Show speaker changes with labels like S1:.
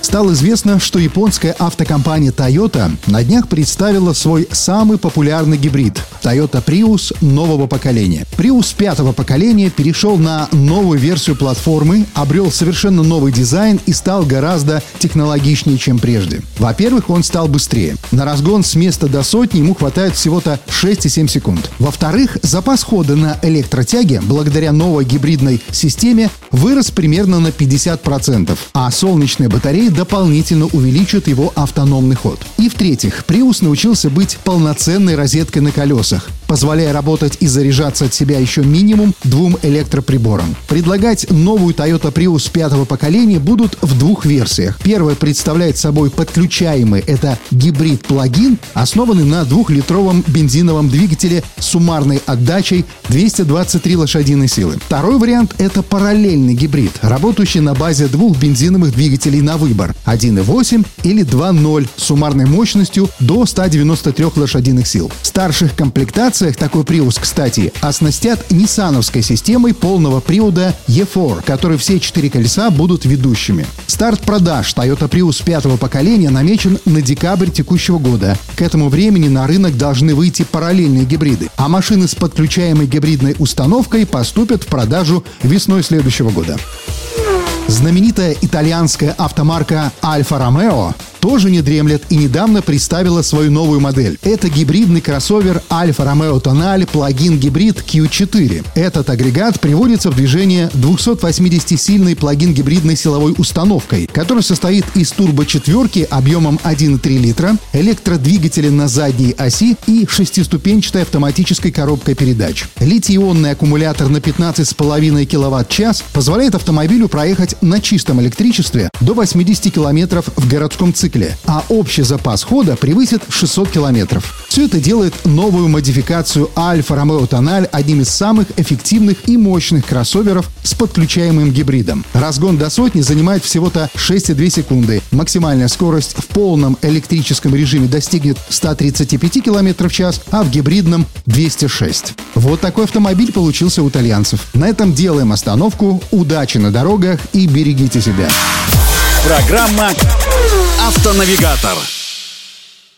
S1: Стало известно, что японская автокомпания Toyota на днях представила свой самый популярный гибрид – Toyota Prius нового поколения. Prius пятого поколения перешел на новую версию платформы, обрел совершенно новый дизайн и стал гораздо технологичнее, чем прежде. Во-первых, он стал быстрее. На разгон с места до сотни ему хватает всего-то 6,7 секунд. Во-вторых, запас хода на электротяге, благодаря новой гибридной системе, вырос примерно на 50%, а солнечная батарея дополнительно увеличат его автономный ход. И в-третьих, Prius научился быть полноценной розеткой на колесах, курсах позволяя работать и заряжаться от себя еще минимум двум электроприборам. Предлагать новую Toyota Prius пятого поколения будут в двух версиях. Первая представляет собой подключаемый, это гибрид-плагин, основанный на двухлитровом бензиновом двигателе с суммарной отдачей 223 лошадиной силы. Второй вариант – это параллельный гибрид, работающий на базе двух бензиновых двигателей на выбор выбор 1.8 или 2.0 с суммарной мощностью до 193 лошадиных сил. В старших комплектациях такой Prius, кстати, оснастят ниссановской системой полного привода E4, который все четыре колеса будут ведущими. Старт продаж Toyota Prius пятого поколения намечен на декабрь текущего года. К этому времени на рынок должны выйти параллельные гибриды, а машины с подключаемой гибридной установкой поступят в продажу весной следующего года. Знаменитая итальянская автомарка Альфа Ромео тоже не дремлет и недавно представила свою новую модель. Это гибридный кроссовер Alfa Romeo Tonale плагин гибрид Q4. Этот агрегат приводится в движение 280-сильной плагин гибридной силовой установкой, который состоит из турбо-четверки объемом 1,3 литра, электродвигателя на задней оси и шестиступенчатой автоматической коробкой передач. Литий-ионный аккумулятор на 15,5 кВт-час позволяет автомобилю проехать на чистом электричестве до 80 км в городском цикле цикле, а общий запас хода превысит 600 километров. Все это делает новую модификацию Альфа Ромео Тональ одним из самых эффективных и мощных кроссоверов с подключаемым гибридом. Разгон до сотни занимает всего-то 6,2 секунды. Максимальная скорость в полном электрическом режиме достигнет 135 км в час, а в гибридном 206. Вот такой автомобиль получился у итальянцев. На этом делаем остановку. Удачи на дорогах и берегите себя.
S2: Программа «Автонавигатор».